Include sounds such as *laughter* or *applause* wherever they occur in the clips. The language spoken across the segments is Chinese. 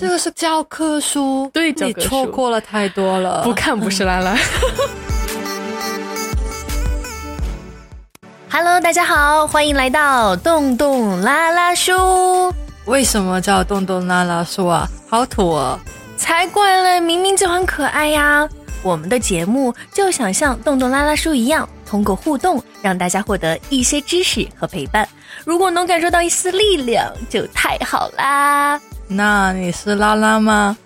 这个是教科书，你对教科书错过了太多了。不看不是拉拉。*laughs* Hello，大家好，欢迎来到洞洞拉拉书。为什么叫洞洞拉拉书啊？好土哦！才怪嘞，明明就很可爱呀！我们的节目就想像洞洞拉拉书一样，通过互动让大家获得一些知识和陪伴。如果能感受到一丝力量，就太好啦！那你是拉拉吗？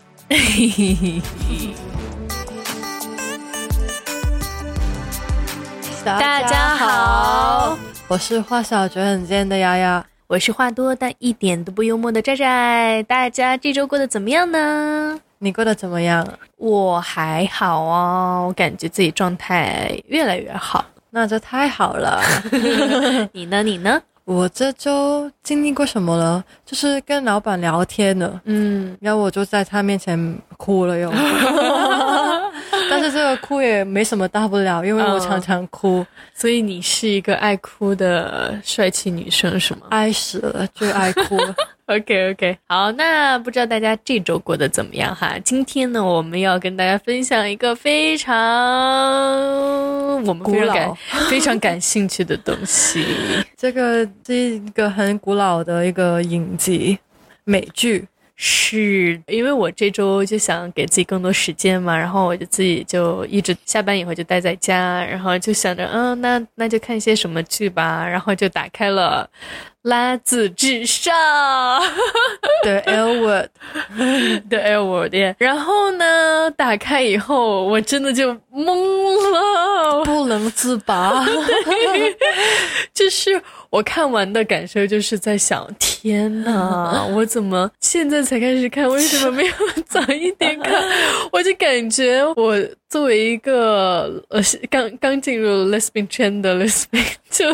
大家好，我是话少嘴很贱的丫丫。我是话多但一点都不幽默的寨寨。大家这周过得怎么样呢？你过得怎么样？我还好啊，我感觉自己状态越来越好。那这太好了。*laughs* 你呢？你呢？我这周经历过什么了？就是跟老板聊天呢，嗯，然后我就在他面前哭了又。*laughs* *laughs* 但是这个哭也没什么大不了，因为我常常哭，所以你是一个爱哭的帅气女生是吗爱死了就爱哭了。*laughs*？OK OK，好，那不知道大家这周过得怎么样哈？今天呢，我们要跟大家分享一个非常我们非常非常感兴趣的东西。*laughs* 这个是一个很古老的一个影集美剧，是因为我这周就想给自己更多时间嘛，然后我就自己就一直下班以后就待在家，然后就想着，嗯，那那就看一些什么剧吧，然后就打开了《拉字至上》The L word，The L Word，然后呢，打开以后我真的就懵了，不能自拔。*laughs* 就是我看完的感受就是在想，天哪，*laughs* 我怎么现在才开始看？为什么没有早一点看？我就感觉我作为一个呃刚刚进入 lesbian 圈的 lesbian *laughs* 就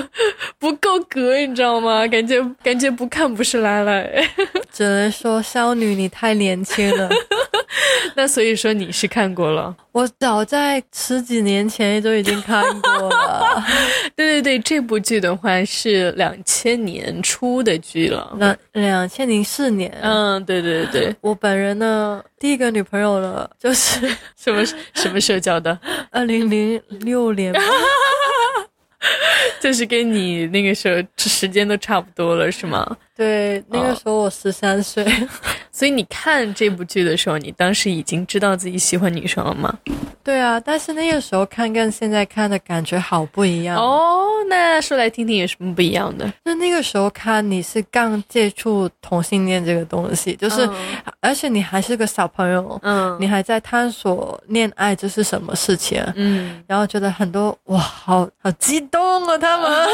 不够格，你知道吗？感觉感觉不看不是拉拉。*laughs* 只能说少女你太年轻了。*laughs* 那所以说你是看过了？我早在十几年前就已经看过了。对对对，这部剧的话是两千年初的剧了。那两千零四年，嗯，对对对，我本人呢第一个女朋友了，就是什么什么社交的？二零零六年吧。*laughs* 就是跟你那个时候时间都差不多了，是吗？对，那个时候我十三岁。*laughs* 所以你看这部剧的时候，你当时已经知道自己喜欢女生了吗？*laughs* 对啊，但是那个时候看跟现在看的感觉好不一样。哦，那说来听听有什么不一样的？就那个时候看你是刚接触同性恋这个东西，就是、而且你还是个小朋友，嗯你还在探索恋爱这是什么事情，嗯，然后觉得很多哇，好好激动啊，他们。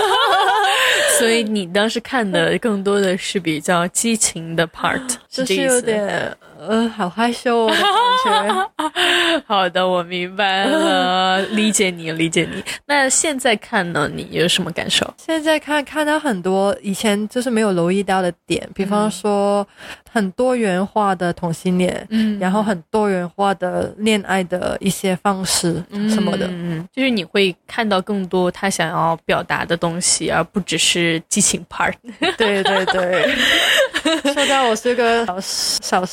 *laughs* 所以你当时看的更多的是比较激情的 part，就是这意思有点呃，好害羞哦的感觉。*laughs* 好的，我明白了，理解你，理解你。那现在看呢，你有什么感受？现在看看到很多以前就是没有留意到的点，比方说很多元化的同性恋，嗯然后很多元化的恋爱的一些方式什么的。嗯，就是你会看到更多他想要表达的东西，而不只是激情 part。对对对，说到我是个小小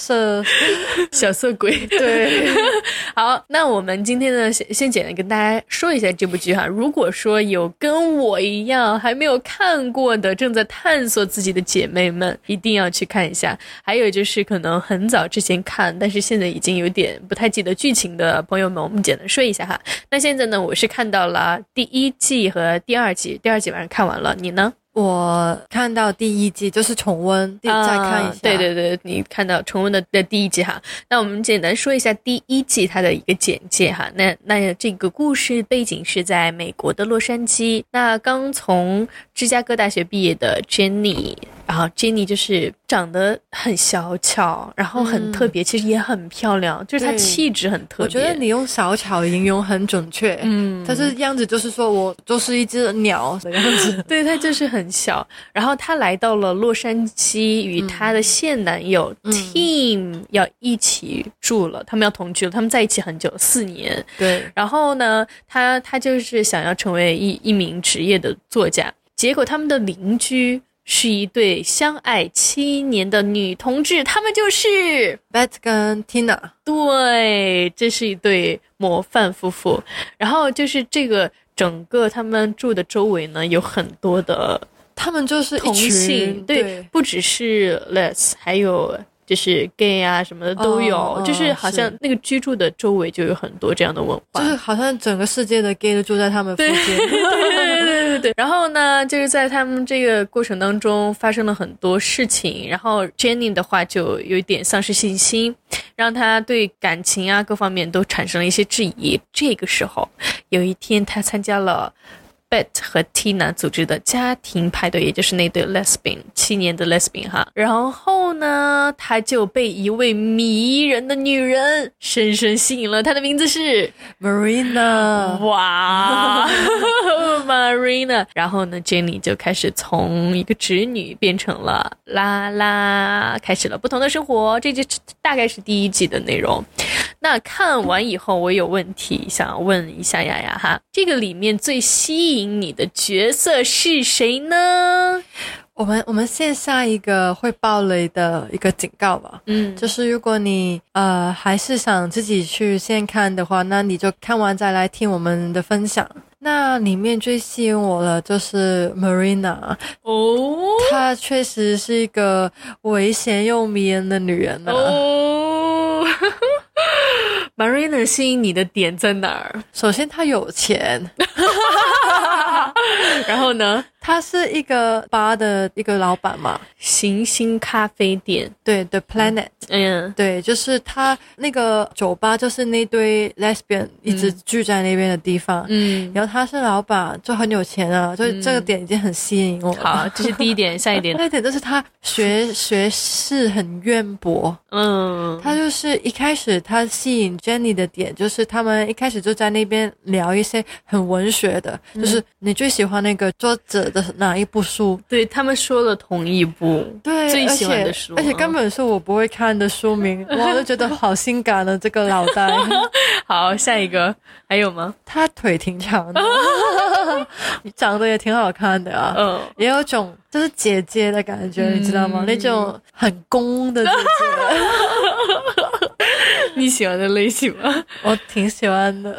色，*laughs* 小色鬼。*laughs* 对，*laughs* 好，那我们今天呢，先先简单跟大家说一下这部剧哈。如果说有跟我一样还没有看过的，正在探索自己的姐妹们，一定要去看一下。还有就是可能很早之前看，但是现在已经有点不太记得剧情的朋友们，我们简单说一下哈。那现在呢，我是看到了第一季和第二季，第二季晚上看完了，你呢？我看到第一季就是重温，再看一下。啊对对对，你看到重温的的第一季哈。那我们简单说一下第一季它的一个简介哈。那那这个故事背景是在美国的洛杉矶。那刚从芝加哥大学毕业的 Jenny，然后 Jenny 就是长得很小巧，然后很特别，其实也很漂亮，就是她气质很特别。我觉得你用小巧形容很准确，嗯，她是样子就是说我就是一只鸟的样子。*laughs* 对她就是很小，然后她来到了洛杉矶，与她的现男友 Tim 要一起住了，他们要同居了，他们在一起很久，四年。对，然后呢，她她就是想要成为一一名职业的作家，结果他们的邻居是一对相爱七年的女同志，她们就是 Bet 跟 Tina，对，这是一对模范夫妇。然后就是这个整个他们住的周围呢，有很多的他们就是同性，对，不只是 les，还有就是 gay 啊什么的都有，就是好像那个居住的周围就有很多这样的文化，就是好像整个世界的 gay 都住在他们附对。近。对。然后呢，就是在他们这个过程当中发生了很多事情，然后 Jenny 的话就有一点丧失信心，让他对感情啊各方面都产生了一些质疑。这个时候，有一天他参加了。Bet 和 Tina 组织的家庭派对，也就是那对 lesbian 七年的 lesbian 哈，然后呢，他就被一位迷人的女人深深吸引了，她的名字是 Marina，哇，*laughs* Marina。然后呢，Jenny 就开始从一个侄女变成了拉拉，开始了不同的生活。这就大概是第一季的内容。那看完以后，我有问题想问一下雅雅哈，这个里面最吸引你的角色是谁呢？我们我们先下一个会爆雷的一个警告吧。嗯，就是如果你呃还是想自己去先看的话，那你就看完再来听我们的分享。那里面最吸引我的就是 Marina，哦她确实是一个危险又迷人的女人呢、哦，*laughs* Marina 吸引你的点在哪儿？首先，她有钱，*laughs* *laughs* 然后呢？她是一个吧的一个老板嘛，行星咖啡店，对，The Planet，、嗯对，就是他那个酒吧，就是那堆 lesbian 一直聚在那边的地方。嗯，然后他是老板，就很有钱啊，就这个点已经很吸引我了。好，这是第一点，*laughs* 下一点，那一点就是他学学识很渊博，嗯，他就是一开始他吸引 Jenny 的点，就是他们一开始就在那边聊一些很文学的，嗯就是你最喜欢那个作者的哪一部书？对他们说了同一部，对，最喜欢的书，而且根本是我不会看的书名，我就觉得好性感的这个脑袋，*laughs* 好，下一个还有吗？他腿挺长的，*laughs* 长得也挺好看的啊。嗯，也有种就是姐姐的感觉，你知道吗？那种很攻的姐姐，*laughs* 你喜欢的类型吗？我挺喜欢的。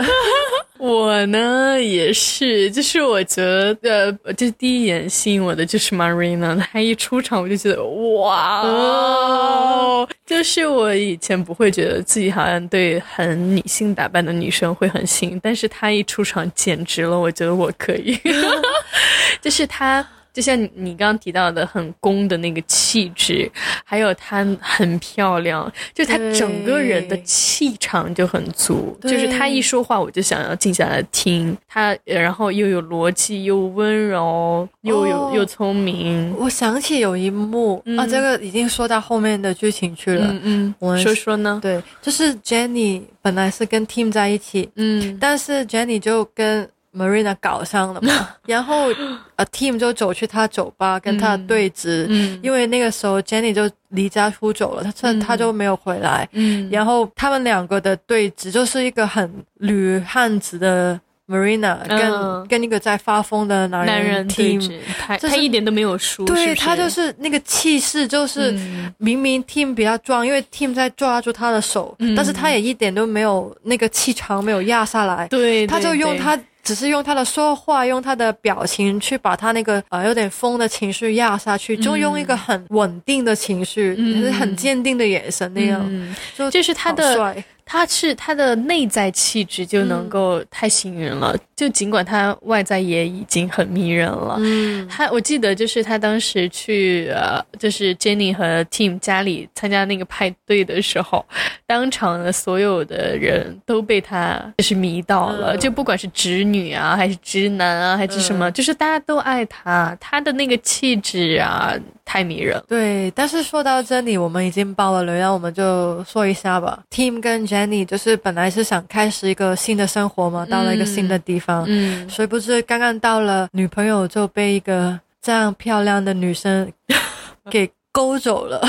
我呢也是，就是我觉得，呃，这第一眼吸引我的就是 Marina，她一出场我就觉得哇哦，就是我以前不会觉得自己好像对很女性打扮的女生会很吸引，但是她一出场简直了，我觉得我可以，*laughs* *laughs* 就是她。就像你你刚刚提到的，很攻的那个气质，还有她很漂亮，就她整个人的气场就很足，就是她一说话我就想要静下来听她，呃然后又有逻辑，又温柔，又有、哦又聪明。我想起有一幕、啊，这个已经说到后面的剧情去了。嗯嗯，我说说呢？对，就是 Jenny 本来是跟 Tim 在一起，嗯但是 Jenny 就跟 Marina 搞上了嘛，*laughs* 然后呃 Team 就走去他酒吧跟他对峙，嗯。因为那个时候 Jenny 就离家出走了，他他他就没有回来，嗯。然后他们两个的对峙就是一个很女汉子的 Marina 跟、嗯。跟一个在发疯的男男人对 Tim。峙，他这是他一点都没有输，对是是？他就是那个气势，就是、嗯。明明 Team 比较壮，因为 Team 在抓住他的手，嗯。但是他也一点都没有那个气场没有压下来，对，他就用他只是用他的说话，用他的表情去把他那个呃有点疯的情绪压下去，就用一个很稳定的情绪，嗯。就是很坚定的眼神那样，嗯。就就是他的帅他是他的内在气质就嗯能够太吸引人了，就尽管他外在也已经很迷人了。嗯，他我记得就是他当时去呃，就是 Jenny 和 Tim 家里参加那个派对的时候，当场的所有的人都被他就是迷到了，嗯。就不管是直女啊，还是直男啊，还是什么，嗯。就是大家都爱他，他的那个气质啊，太迷人了。对，但是说到这里，我们已经爆了雷，然后我们就说一下吧。Tim 跟 Jenny 就是本来是想开始一个新的生活嘛，到了一个新的地方，嗯，谁不知刚刚到了，女朋友就被一个这样漂亮的女生 *laughs* 给勾走了。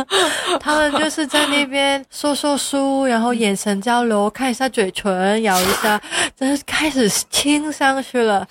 *laughs* 他们就是在那边说说书，然后眼神交流，看一下嘴唇，咬一下，真是开始亲上去了。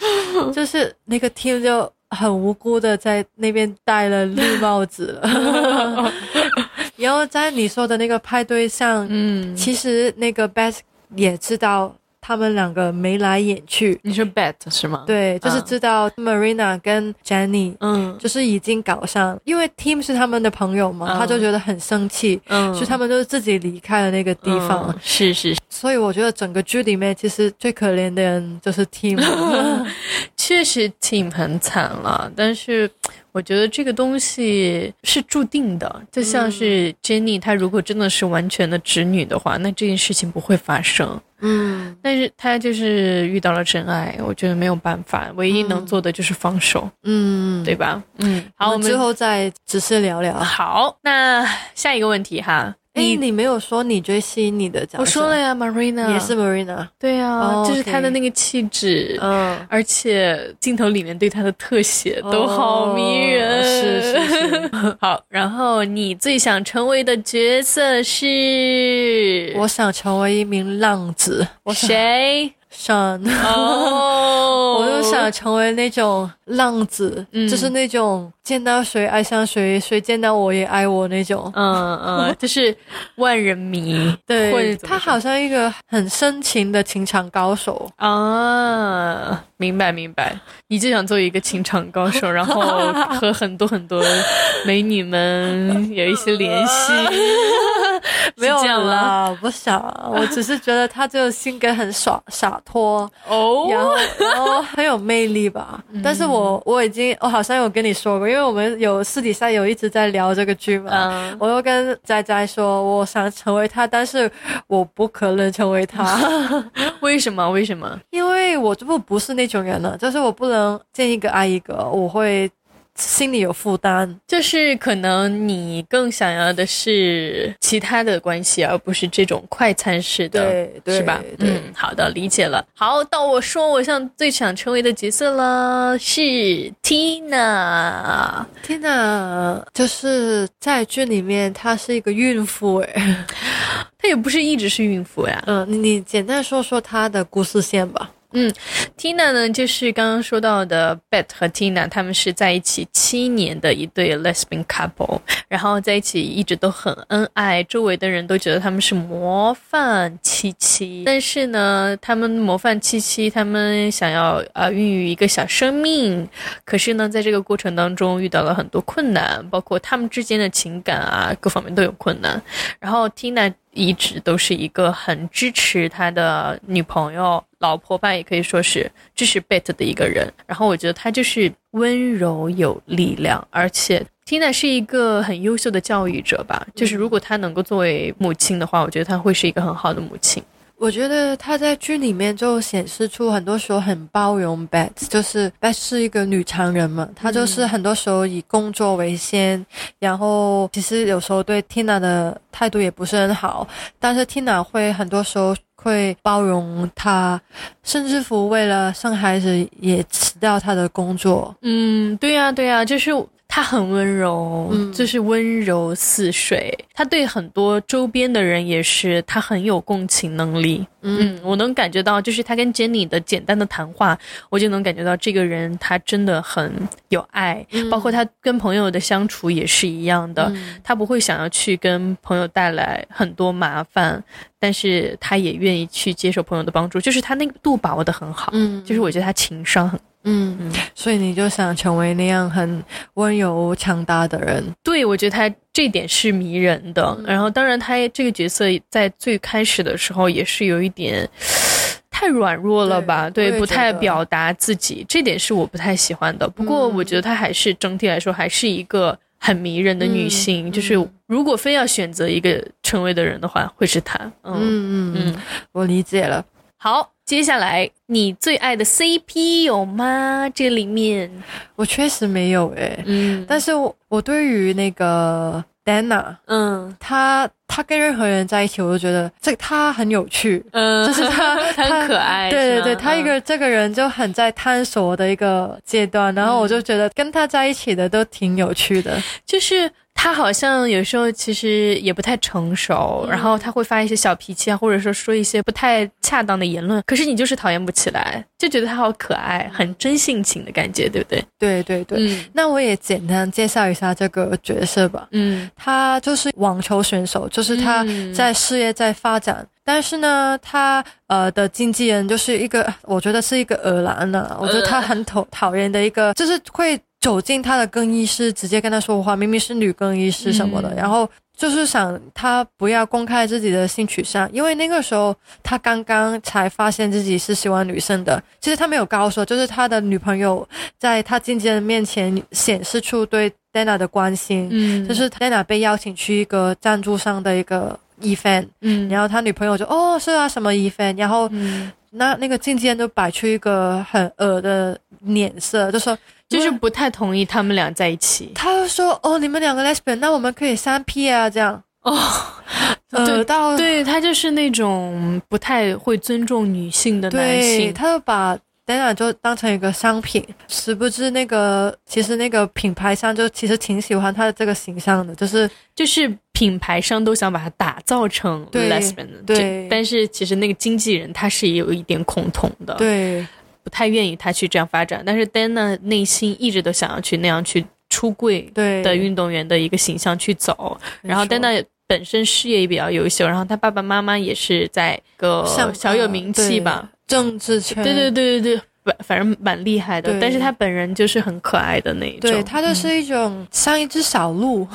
就是那个 team 就很无辜的在那边戴了绿帽子了。*laughs* 然后在你说的那个派对上，嗯，其实那个 Beth 也知道他们两个眉来眼去，你说 bet 是吗？，对，就是嗯知道 Marina 跟 Jenny 嗯就是已经搞上，因为 Tim 是他们的朋友嘛，嗯他就觉得很生气，嗯所以他们就是自己离开了那个地方。嗯是是，所以我觉得整个剧里面，其实最可怜的人就是 Tim。*laughs* 确实 Tim 很惨了，但是我觉得这个东西是注定的，就像是 Jenny，她如果真的是完全的直女的话，那这件事情不会发生。嗯，但是她就是遇到了真爱，我觉得没有办法，唯一能做的就是放手，嗯，对吧？嗯，好，我们最后再仔细聊聊。好，那下一个问题哈，哎，你你没有说你最吸引你的角色？我说了呀，Marina 也是 Marina。对啊，哦就是她的那个气质。嗯，而且镜头里面对她的特写都好迷人，哦是是是。*laughs* 好，然后你最想成为的角色是我想成为一名浪子。我谁？想，哦，*laughs* 我就想成为那种浪子，嗯。就是那种见到谁爱上谁，谁见到我也爱我那种。嗯嗯，*laughs* 就是万人迷，对，他好像一个很深情的情场高手。啊，明白明白，你就想做一个情场高手，*laughs* 然后和很多很多美女们有一些联系，*laughs* 没有？啦，不想，我只是觉得他这个性格很耍洒脱，哦，然后然后很有魅力吧。*laughs* 但是我我已经我好像有跟你说过，因为我们有私底下有一直在聊这个剧嘛。嗯我又跟仔仔说，我想成为他，但是我不可能成为他，*laughs* 为什么？为什么？因为我这不不是那种人了，就是我不能见一个爱一个，我会心里有负担。就是可能你更想要的是其他的关系，而不是这种快餐式的，对对是吧？对嗯，好的，理解了。好，到我说我想最想成为的角色了，是 Tina。Tina 就是在剧里面，她是一个孕妇诶。她也不是一直是孕妇呀。嗯，你你简单说说她的故事线吧。嗯 Tina 呢，就是刚刚说到的 Bet 和 Tina，他们是在一起七年的一对 lesbian couple，然后在一起一直都很恩爱，周围的人都觉得他们是模范妻妻。但是呢，他们模范妻妻，他们想要呃孕育一个小生命，可是呢，在这个过程当中遇到了很多困难，包括他们之间的情感啊，各方面都有困难。然后 Tina 一直都是一个很支持他的女朋友、老婆吧，也可以说是支持 Bet 的一个人。然后我觉得她就是温柔有力量，而且听娜是一个很优秀的教育者吧。就是如果她能够作为母亲的话，我觉得她会是一个很好的母亲。我觉得她在剧里面就显示出很多时候很包容 Bet，就是 Bet 是一个女强人嘛，她就是很多时候以工作为先，然后其实有时候对 Tina 的态度也不是很好，但是 Tina 会很多时候会包容她，甚至乎为了生孩子也辞掉她的工作。嗯，对呀、对呀、就是他很温柔，嗯就是温柔似水。他对很多周边的人也是，他很有共情能力。嗯，我能感觉到，就是他跟 Jenny 的简单的谈话，我就能感觉到这个人他真的很有爱，包括他跟朋友的相处也是一样的。他不会想要去跟朋友带来很多麻烦，但是他也愿意去接受朋友的帮助，就是他那个度把握的很好。嗯就是我觉得他情商很嗯，所以你就想成为那样很温柔强大的人。对，我觉得他这点是迷人的。然后，当然他这个角色在最开始的时候也是有一点太软弱了吧？对，对不太表达自己，这点是我不太喜欢的。不过，我觉得她还是整体来说还是一个很迷人的女性。嗯就是如果非要选择一个成为的人的话，会是她。嗯嗯嗯嗯嗯，我理解了。好，接下来你最爱的 CP 有吗？这里面，我确实没有诶，嗯。但是我我对于那个 Dana，嗯。他他跟任何人在一起，我都觉得这他很有趣。嗯，就是他 *laughs* 她很可爱，对对对，他一个这个人就很在探索的一个阶段，然后我就觉得跟他在一起的都挺有趣的。就是他好像有时候其实也不太成熟，然后他会发一些小脾气啊，或者说说一些不太恰当的言论，可是你就是讨厌不起来，就觉得他好可爱，很真性情的感觉，对不对？对对对。嗯那我也简单介绍一下这个角色吧。嗯他就是网球选手，就是他嗯在事业在发展，但是呢，他呃的经纪人就是一个，我觉得是一个耳男呢、我觉得他很讨讨厌的一个，就是会走进他的更衣室，直接跟他说话，明明是女更衣室什么的，嗯。然后。就是想他不要公开自己的性取向，因为那个时候他刚刚才发现自己是喜欢女生的。其实他没有告诉我，就是他的女朋友在他经纪人面前显示出对 Dana 的关心，嗯。就是 Dana 被邀请去一个赞助商的一个 event，嗯。然后他女朋友就哦是啊什么 event，然后嗯，那那个经纪人就摆出一个很恶的脸色，就说就是不太同意他们俩在一起。他就说哦你们两个 lesbian，那我们可以三 P 啊这样，哦。*laughs* 呃对到对他就是那种不太会尊重女性的男，性，他就把 Dana 就当成一个商品，殊不知那个其实那个品牌商就其实挺喜欢他的这个形象的，就是就是品牌商都想把他打造成 lesbian 的，对。但是其实那个经纪人他是有一点恐同的，，对不太愿意他去这样发展。但是 Dana 内心一直都想要去那样去出柜的运动员的一个形象去走，然后 Dana 本身事业也比较优秀，然后他爸爸妈妈也是在个上小有名气吧，，政治圈，对对对对对。反反正蛮厉害的，但是他本人就是很可爱的那一种。对，他就是一种、像一只小鹿，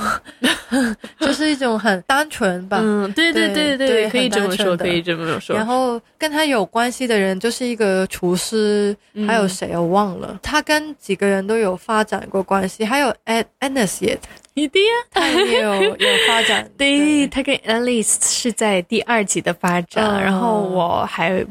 *laughs* 就是一种很单纯吧。嗯，对对对对对可以这么说，的可以这么说。然后跟他有关系的人就是一个厨师，嗯还有谁我忘了。他跟几个人都有发展过关系，还有 An Anis 也，你的呀，*laughs* 他也有有发展。*laughs* 对，他跟 Alice 是在第二集的发展，嗯然后我还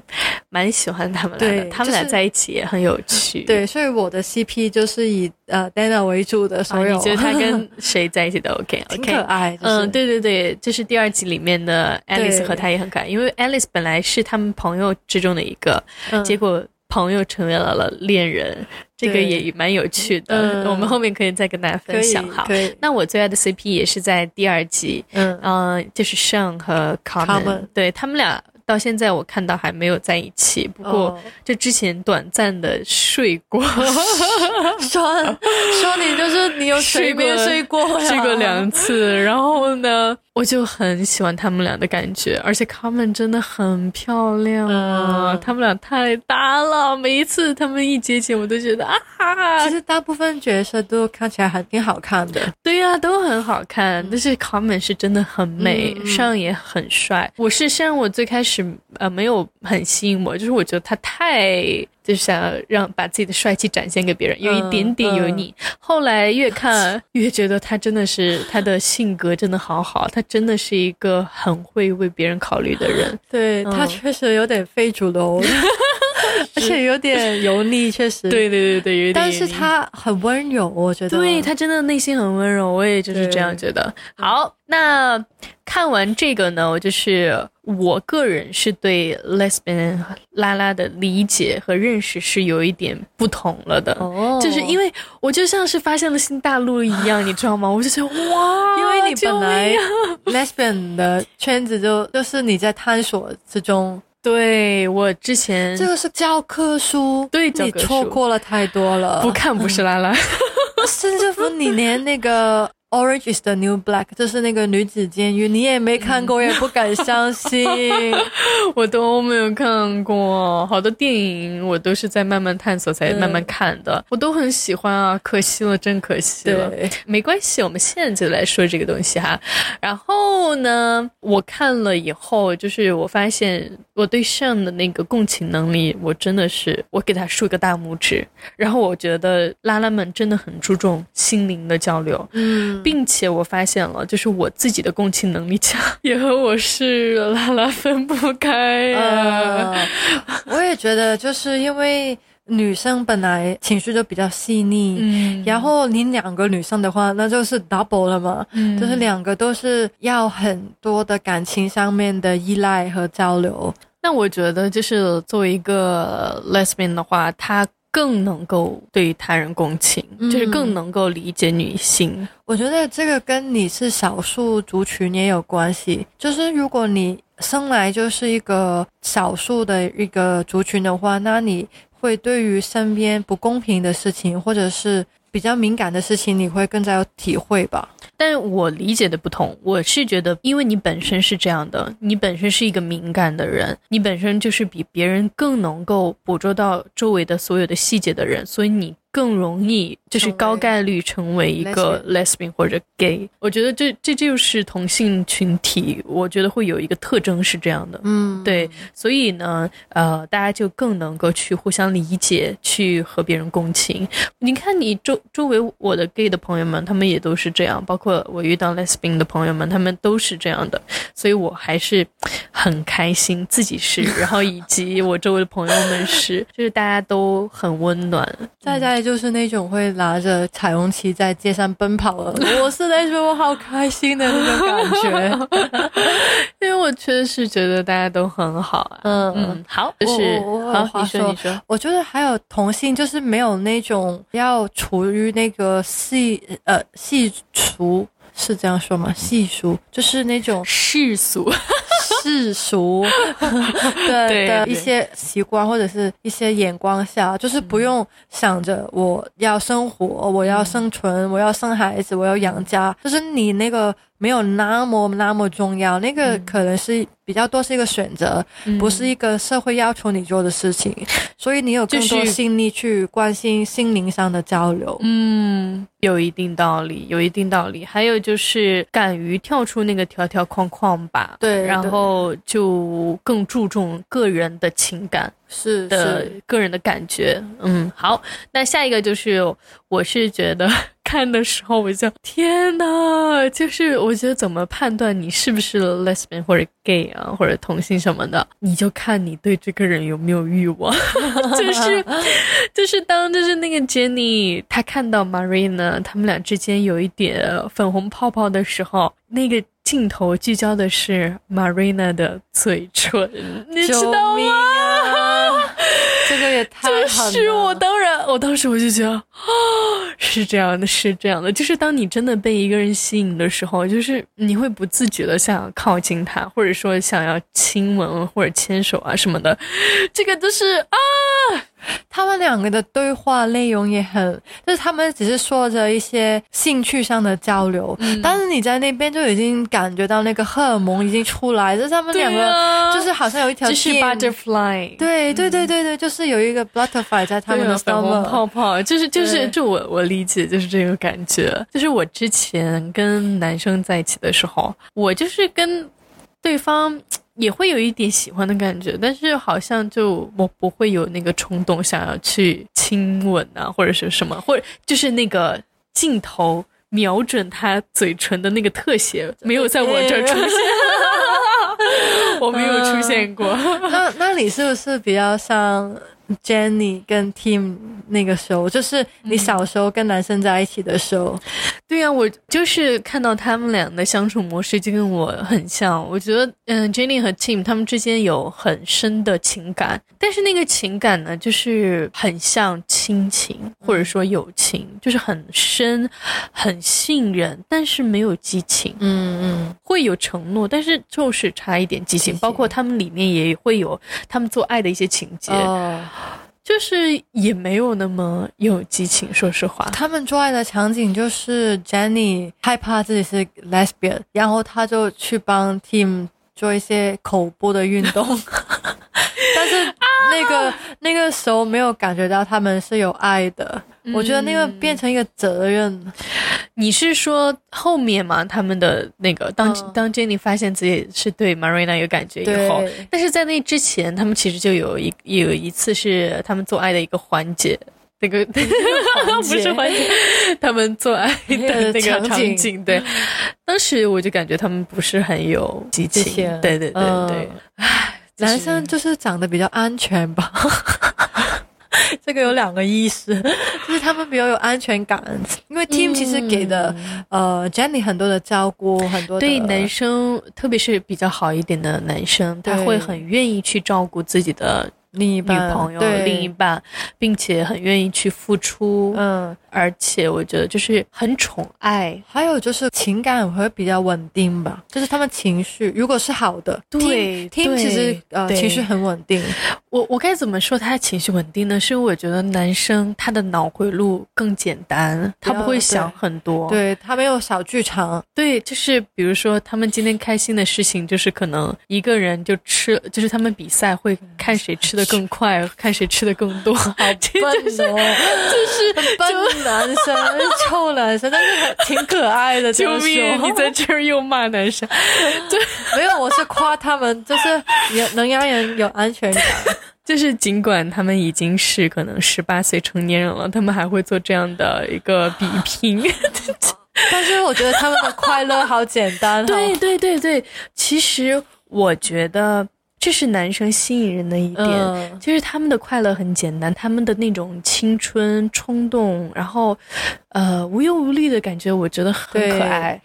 蛮喜欢他们俩的，对他们俩在一起也很有趣。*laughs* 对，所以我的 CP 就是以呃 Dana 为主的啊，所有。你觉得他跟谁在一起都 OK 挺可。爱，就是、嗯，对对对，就是第二集里面的 Alice 和他也很可爱，因为 Alice 本来是他们朋友之中的一个，嗯结果朋友成为了了恋人，这个也蛮有趣的。嗯。我们后面可以再跟大家分享。哈，那我最爱的 CP 也是在第二季，嗯。嗯、就是 Sean 和 Common，, 对他们俩到现在我看到还没有在一起，不过哦。就之前短暂的睡过，*laughs* 说说你就是你有随便睡过睡过两次，然后呢，我就很喜欢他们俩的感觉，而且 Common 真的很漂亮啊，嗯他们俩太搭了，每一次他们一接近，我都觉得啊哈其，实大部分角色都看起来还挺好看的。对呀、都很好看，但是 Common 是真的很美，上也很帅。我是虽然我最开始呃没有很吸引我，就是我觉得他太就是想要让把自己的帅气展现给别人，有一点点油腻。后来越看 *laughs* 越觉得他真的是他的性格真的好好，他真的是一个很会为别人考虑的人。对、嗯他确实有点非主流，*laughs* *laughs* *laughs* 而且有点油腻，确实。，对对对对，有点但是他很温柔，我觉得。对他真的内心很温柔，我也就是这样觉得。好，那看完这个呢，我就是我个人是对 lesbian 拉拉的理解和认识是有一点不同了的。哦，就是因为我就像是发现了新大陆一样，你知道吗？*laughs* 我就觉得哇，因为你本来啊 lesbian 的圈子就就是你在探索之中，对我之前这个是教科书，对教科书错过了太多了。不看不是拉拉，*laughs* 甚至乎你连那个 Orange is the New Black，就是那个女子监狱，你也没看过，也不敢相信。*laughs* 我都没有看过，好多电影我都是在慢慢探索才慢慢看的，我都很喜欢啊，可惜了，真可惜了。对，没关系，我们现在就来说这个东西哈。然后呢，我看了以后，就是我发现我对上的那个共情能力，我真的是我给他竖个大拇指。然后我觉得拉拉们真的很注重心灵的交流，嗯，并且我发现了，就是我自己的共情能力强，*laughs* 也和我是拉拉分不开啊。呃，我也觉得，就是因为女生本来情绪就比较细腻，嗯然后你两个女生的话，那就是 double 了嘛，嗯就是两个都是要很多的感情上面的依赖和交流。那我觉得，就是作为一个 lesbian 的话，她更能够对他人共情，就是更能够理解女性。我觉得这个跟你是少数族群也有关系，就是如果你生来就是一个少数的一个族群的话，那你会对于身边不公平的事情，或者是比较敏感的事情，你会更加有体会吧。但我理解的不同，我是觉得，因为你本身是这样的，你本身是一个敏感的人，你本身就是比别人更能够捕捉到周围的所有的细节的人，所以你。更容易就是高概率成为一个 lesbian 或者 gay，我觉得这这就是同性群体，我觉得会有一个特征是这样的，嗯，对，所以呢，呃，大家就更能够去互相理解，去和别人共情。你看你周周围我的 gay 的朋友们，他们也都是这样，包括我遇到 lesbian 的朋友们，他们都是这样的，所以我还是很开心自己是，然后以及我周围的朋友们是，就是大家都很温暖，大家。就是那种会拿着彩虹旗在街上奔跑的，*laughs* 我是在说我好开心的那种感觉，*laughs* 因为我确实觉得大家都很好啊。嗯嗯，好，就是好，你说你说，我觉得还有同性就是没有那种要处于那个细呃细俗是这样说吗？细俗就是那种世俗。世俗 *laughs* 的的一些习惯或者是一些眼光下，就是不用想着我要生活，我要生存，我要生孩子，我要养家，就是你那个。没有那么那么重要，那个可能是比较多是一个选择，不是一个社会要求你做的事情，*laughs* 所以你有更多心力去关心心灵上的交流。嗯，有一定道理，有一定道理。还有就是敢于跳出那个条条框框吧，对，然后就更注重个人的情感。是的，个人的感觉，嗯，好，那下一个就是，我是觉得看的时候，我就天呐，就是我觉得怎么判断你是不是 lesbian 或者 gay 啊，或者同性什么的，你就看你对这个人有没有欲望，*laughs* 就是就是当就是那个 Jenny 她看到 Marina 他们俩之间有一点粉红泡泡的时候，那个。镜头聚焦的是 Marina 的嘴唇，你知道吗？这个也太就是我当然，我当时我就觉得啊，是这样的，是这样的。就是当你真的被一个人吸引的时候，就是你会不自觉的想要靠近他，或者说想要亲吻或者牵手啊什么的，这个都是啊。他们两个的对话内容也很，就是他们只是说着一些兴趣上的交流，但是你在那边就已经感觉到那个荷尔蒙已经出来，就是他们两个就是好像有一条线，就是 butterfly，对对对对对，就是有一个 butterfly 在他们的粉红泡泡，就是就是就我我理解就是这个感觉，就是我之前跟男生在一起的时候，我就是跟对方。也会有一点喜欢的感觉，但是好像就我不会有那个冲动想要去亲吻啊，或者是什么，或者就是那个镜头瞄准他嘴唇的那个特写没有在我这儿出现，*laughs* *laughs* 我没有出现过。那那你是不是比较像？Jenny 跟 Tim 那个时候，就是你小时候跟男生在一起的时候，对呀，我就是看到他们俩的相处模式就跟我很像。我觉得，嗯，Jenny 和 Tim 他们之间有很深的情感，但是那个情感呢，就是很像亲情或者说友情，就是很深、很信任，但是没有激情。嗯嗯，会有承诺，但是就是差一点激情。包括他们里面也会有他们做爱的一些情节。就是也没有那么有激情，说实话。他们做爱的场景就是 Jenny 害怕自己是 lesbian，然后他就去帮 Tim 做一些口部的运动，*laughs* 但是那个 *laughs* 那个时候没有感觉到他们是有爱的。我觉得那个变成一个责任。你是说后面嘛？他们的那个当当 Jenny 发现自己是对 Marina 有感觉以后，但是在那之前，他们其实就有一有一次是他们做爱的一个环节，那个不是 *laughs* 环节，他们做爱的 *laughs* 那个场景。对，当时我就感觉他们不是很有激情。对对对对，唉，男生就是长得比较安全吧。*laughs* 这个有两个意思，就是他们比较有安全感，因为 Team 其实给的呃 Jenny 很多的照顾，很多对男生，特别是比较好一点的男生，他会很愿意去照顾自己的女另一半朋友、另一半，并且很愿意去付出，嗯，而且我觉得就是很宠爱。还有就是情感会比较稳定吧，就是他们情绪如果是好的，对听其实呃情绪很稳定，我我该怎么说他情绪稳定呢？是因为我觉得男生他的脑回路更简单，他不会想很多。对他没有小剧场，对，就是比如说他们今天开心的事情，就是可能一个人就吃，就是他们比赛会看谁吃的更快，看谁吃的更多。好 *laughs* 笨就是哦，*laughs* 就是笨男生，臭男生，但是很挺可爱的。这救命！你在这儿又骂男生，*laughs* 对没有，我是夸他们，就是有能让人有安全感。就是尽管他们已经是可能十八岁成年人了，他们还会做这样的一个比拼。但是我觉得他们的快乐好简单，对对对对，其实我觉得这是男生吸引人的一点。嗯就是他们的快乐很简单，他们的那种青春冲动，然后，呃，无忧无虑的感觉，我觉得很可爱。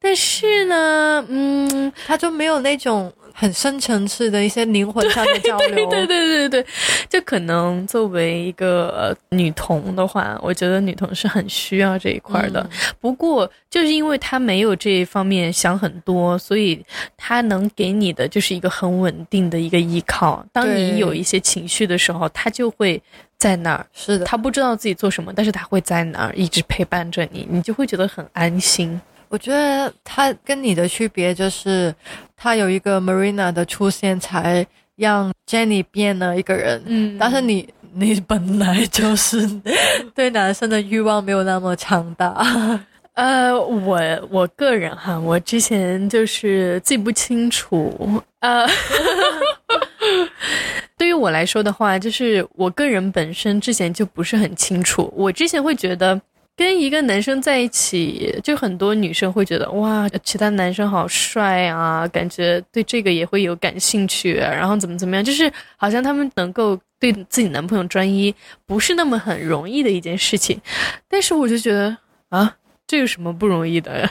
但是呢，嗯，他就没有那种很深层次的一些灵魂上的交流。*laughs* 对对对对对，就可能作为一个、呃女童的话，我觉得女童是很需要这一块儿的。嗯不过，就是因为她没有这一方面想很多，所以她能给你的就是一个很稳定的一个依靠。当你有一些情绪的时候，她就会在那儿。是的，他不知道自己做什么，但是他会在那儿一直陪伴着你，你就会觉得很安心。我觉得他跟你的区别就是，他有一个 Marina 的出现，才让 Jenny 变了一个人。嗯但是你你本来就是对男生的欲望没有那么强大。*laughs* 呃，我我个人哈，我之前就是记不清楚，呃，*laughs* 对于我来说的话，就是我个人本身之前就不是很清楚。我之前会觉得跟一个男生在一起，就很多女生会觉得哇，其他男生好帅啊，感觉对这个也会有感兴趣，然后怎么怎么样，就是好像他们能够对自己男朋友专一，不是那么很容易的一件事情。但是我就觉得啊。这有什么不容易的呀？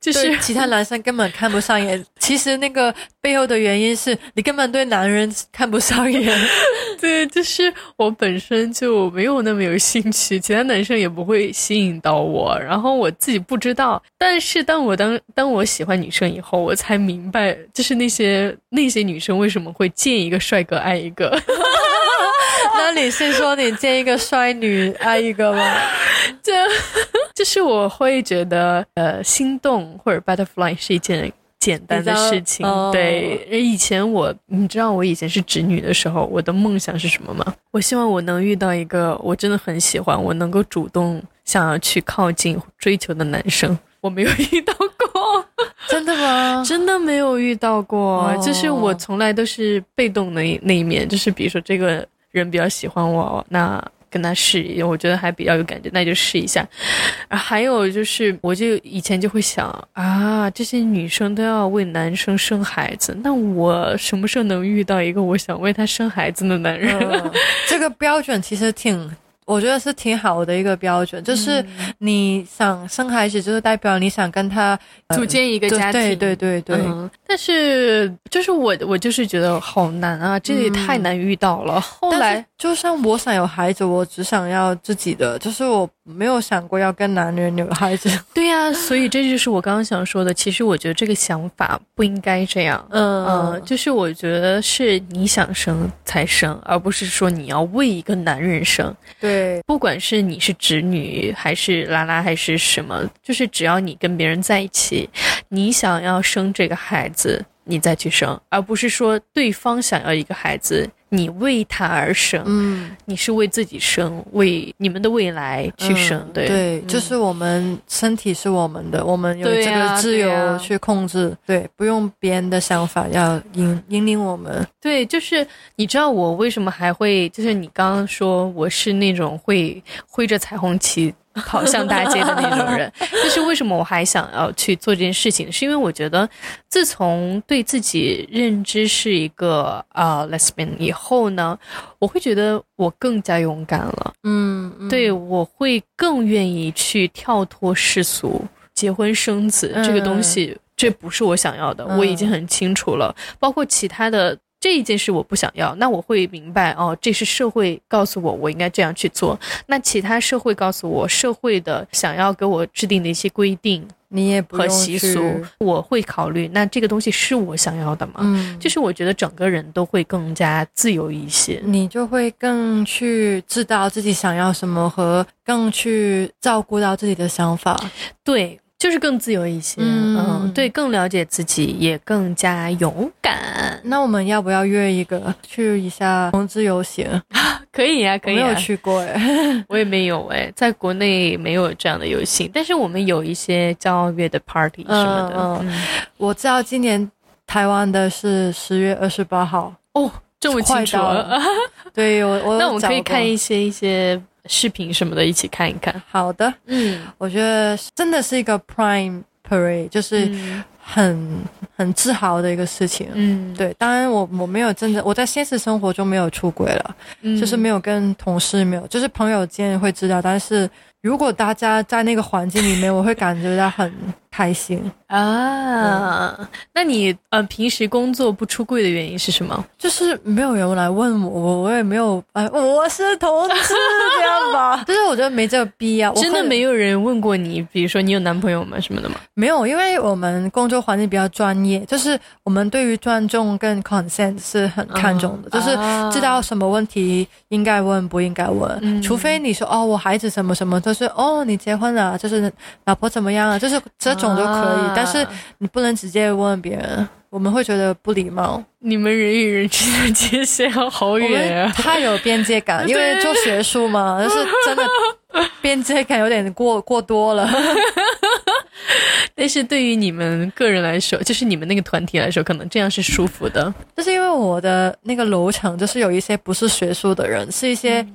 就是其他男生根本看不上眼。*laughs* 其实那个背后的原因是你根本对男人看不上眼。*laughs* 对，就是我本身就没有那么有兴趣，其他男生也不会吸引到我，然后我自己不知道。但是当我当当我喜欢女生以后，我才明白，就是那些那些女生为什么会见一个帅哥爱一个。*laughs* 那你是说你见一个帅女爱一个吗？就就是我会觉得，呃，心动或者 butterfly 是一件简单的事情。对，以前我，你知道我以前是直女的时候，我的梦想是什么吗？我希望我能遇到一个我真的很喜欢，我能够主动想要去靠近、追求的男生。我没有遇到过，真的吗？*laughs* 真的没有遇到过。哦就是我从来都是被动的那那一面，就是比如说这个人比较喜欢我，那跟他试一，我觉得还比较有感觉，那就试一下。还有就是，我就以前就会想啊，这些女生都要为男生生孩子，那我什么时候能遇到一个我想为他生孩子的男人？这个标准其实挺，我觉得是挺好的一个标准，就是你想生孩子，就是代表你想跟他、呃组建一个家庭，对对对对对。嗯，但是就是我，我就是觉得好难啊，这也太难遇到了。后来就算我想有孩子，我只想要自己的，就是我没有想过要跟男人有孩子。*laughs* 对呀、所以这就是我刚刚想说的。其实我觉得这个想法不应该这样。嗯嗯，就是我觉得是你想生才生，而不是说你要为一个男人生。对，不管是你是侄女还是拉拉还是什么，就是只要你跟别人在一起，你想要生这个孩子，你再去生，而不是说对方想要一个孩子，你为他而生。嗯，你是为自己生，为你们的未来去生，嗯对对，嗯就是我们身体是我们的，我们有这个自由去控制，对，不用别人的想法要引引领我们。对，就是你知道我为什么还会，就是你刚刚说我是那种会挥着彩虹旗跑向大街的那种人，*laughs* 但是为什么我还想要去做这件事情，是因为我觉得自从对自己认知是一个啊、lesbian 以后呢，我会觉得我更加勇敢了。嗯，嗯对，我会更愿意去跳脱世俗，结婚生子、这个东西，这不是我想要的，嗯我已经很清楚了。包括其他的，这一件事我不想要，那我会明白哦，这是社会告诉我我应该这样去做。那其他社会告诉我社会的想要给我制定的一些规定你也不用习俗去，我会考虑。那这个东西是我想要的吗？嗯，就是我觉得整个人都会更加自由一些。你就会更去知道自己想要什么，和更去照顾到自己的想法。对，就是更自由一些。嗯嗯，对，更了解自己，也更加勇敢。那我们要不要约一个去一下同志游行？*laughs* 可以呀、可以、啊。我没有去过哎。*laughs* 我也没有哎，在国内没有这样的游戏，但是我们有一些骄傲月的 party 什么的。嗯嗯我知道今年台湾的是十月二十八号，哦，这么清楚快对我我 *laughs* 那我们可以看一些一些视频什么的，一起看一看。好的，嗯，我觉得真的是一个 Prime Parade，就是嗯。很、很自豪的一个事情。嗯，对，当然我我没有真的我在现实生活中没有出轨了，嗯。就是没有跟同事没有，就是朋友间会知道，但是如果大家在那个环境里面，我会感觉到很开心。*laughs* 啊。那你呃平时工作不出柜的原因是什么？就是没有人来问我，我我也没有，哎，我是同志这样吧？*laughs* 就是我觉得没这个必要，真的没有人问过你，比如说你有男朋友吗什么的吗？没有，因为我们工作环境比较专业，就是我们对于尊重跟 consent 是很看重的，嗯就是知道什么问题应该问不应该问，嗯。除非你说哦我孩子什么什么就是哦你结婚了，就是老婆怎么样啊，就是这种都可以，啊。但是你不能直接问别人，我们会觉得不礼貌，你们人与人之间的界限要好远啊！太有边界感，*laughs* 因为做学术嘛，就是真的 *laughs* 边界感有点过过多了。*laughs* 但是对于你们个人来说，就是你们那个团体来说，可能这样是舒服的。就是因为我的那个楼层，就是有一些不是学术的人，是一些、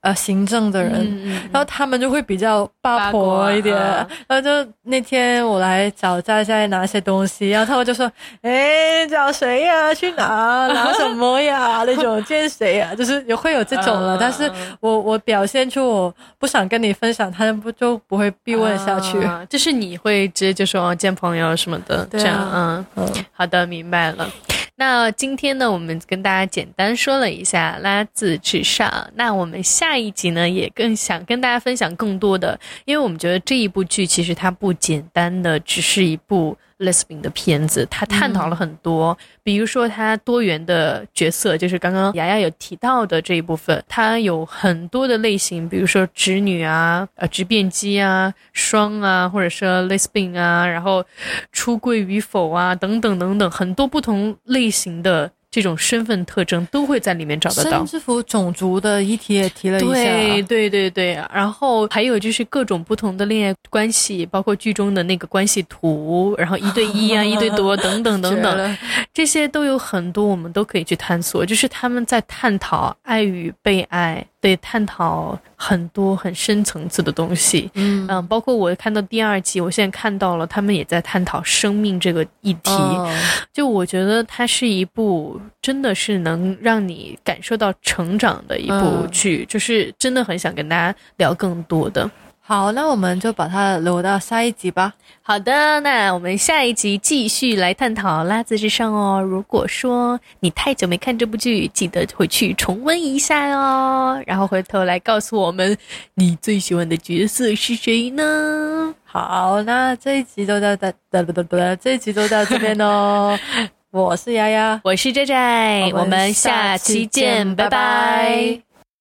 呃行政的人，嗯然后他们就会比较八婆一点。啊然后就那天我来找佳佳拿些东西，然后他们就说：“哎，找谁呀？去哪？拿什么呀？那种见谁呀？”就是也会有这种了。*laughs* 啊但是我我表现出我不想跟你分享，他们不就不会逼问下去。啊就是你会直接就说哦见朋友什么的，这样嗯。嗯，好的，明白了。那今天呢，我们跟大家简单说了一下拉字至上。那我们下一集呢，也更想跟大家分享更多的，因为我们觉得这一部剧其实它不简单的只是一部 lesbian 的片子，他探讨了很多，比如说他多元的角色，就是刚刚雅雅有提到的这一部分，他有很多的类型，比如说直女啊、呃直变机啊、双啊，或者说 lesbian 啊，然后出柜与否啊，等等等等，很多不同类型的这种身份特征都会在里面找得到甚。至乎种族的议题也提了一下。对对对对，然后还有就是各种不同的恋爱关系，包括剧中的那个关系图，然后一对一啊、一对多等等等等，这些都有很多我们都可以去探索，就是他们在探讨爱与被爱，对，探讨很多很深层次的东西。嗯嗯，包括我看到第二季，我现在看到了，他们也在探讨生命这个议题。哦就我觉得它是一部真的是能让你感受到成长的一部嗯剧，就是真的很想跟大家聊更多的。好，那我们就把它留到下一集吧。好的，那我们下一集继续来探讨《拉字之上》哦。如果说你太久没看这部剧，记得回去重温一下哦，然后回头来告诉我们你最喜欢的角色是谁呢？好，那这一集就到的的的的，这一集就到这边哦。*laughs* 我是丫丫，我是 J J，，我们下期见，拜拜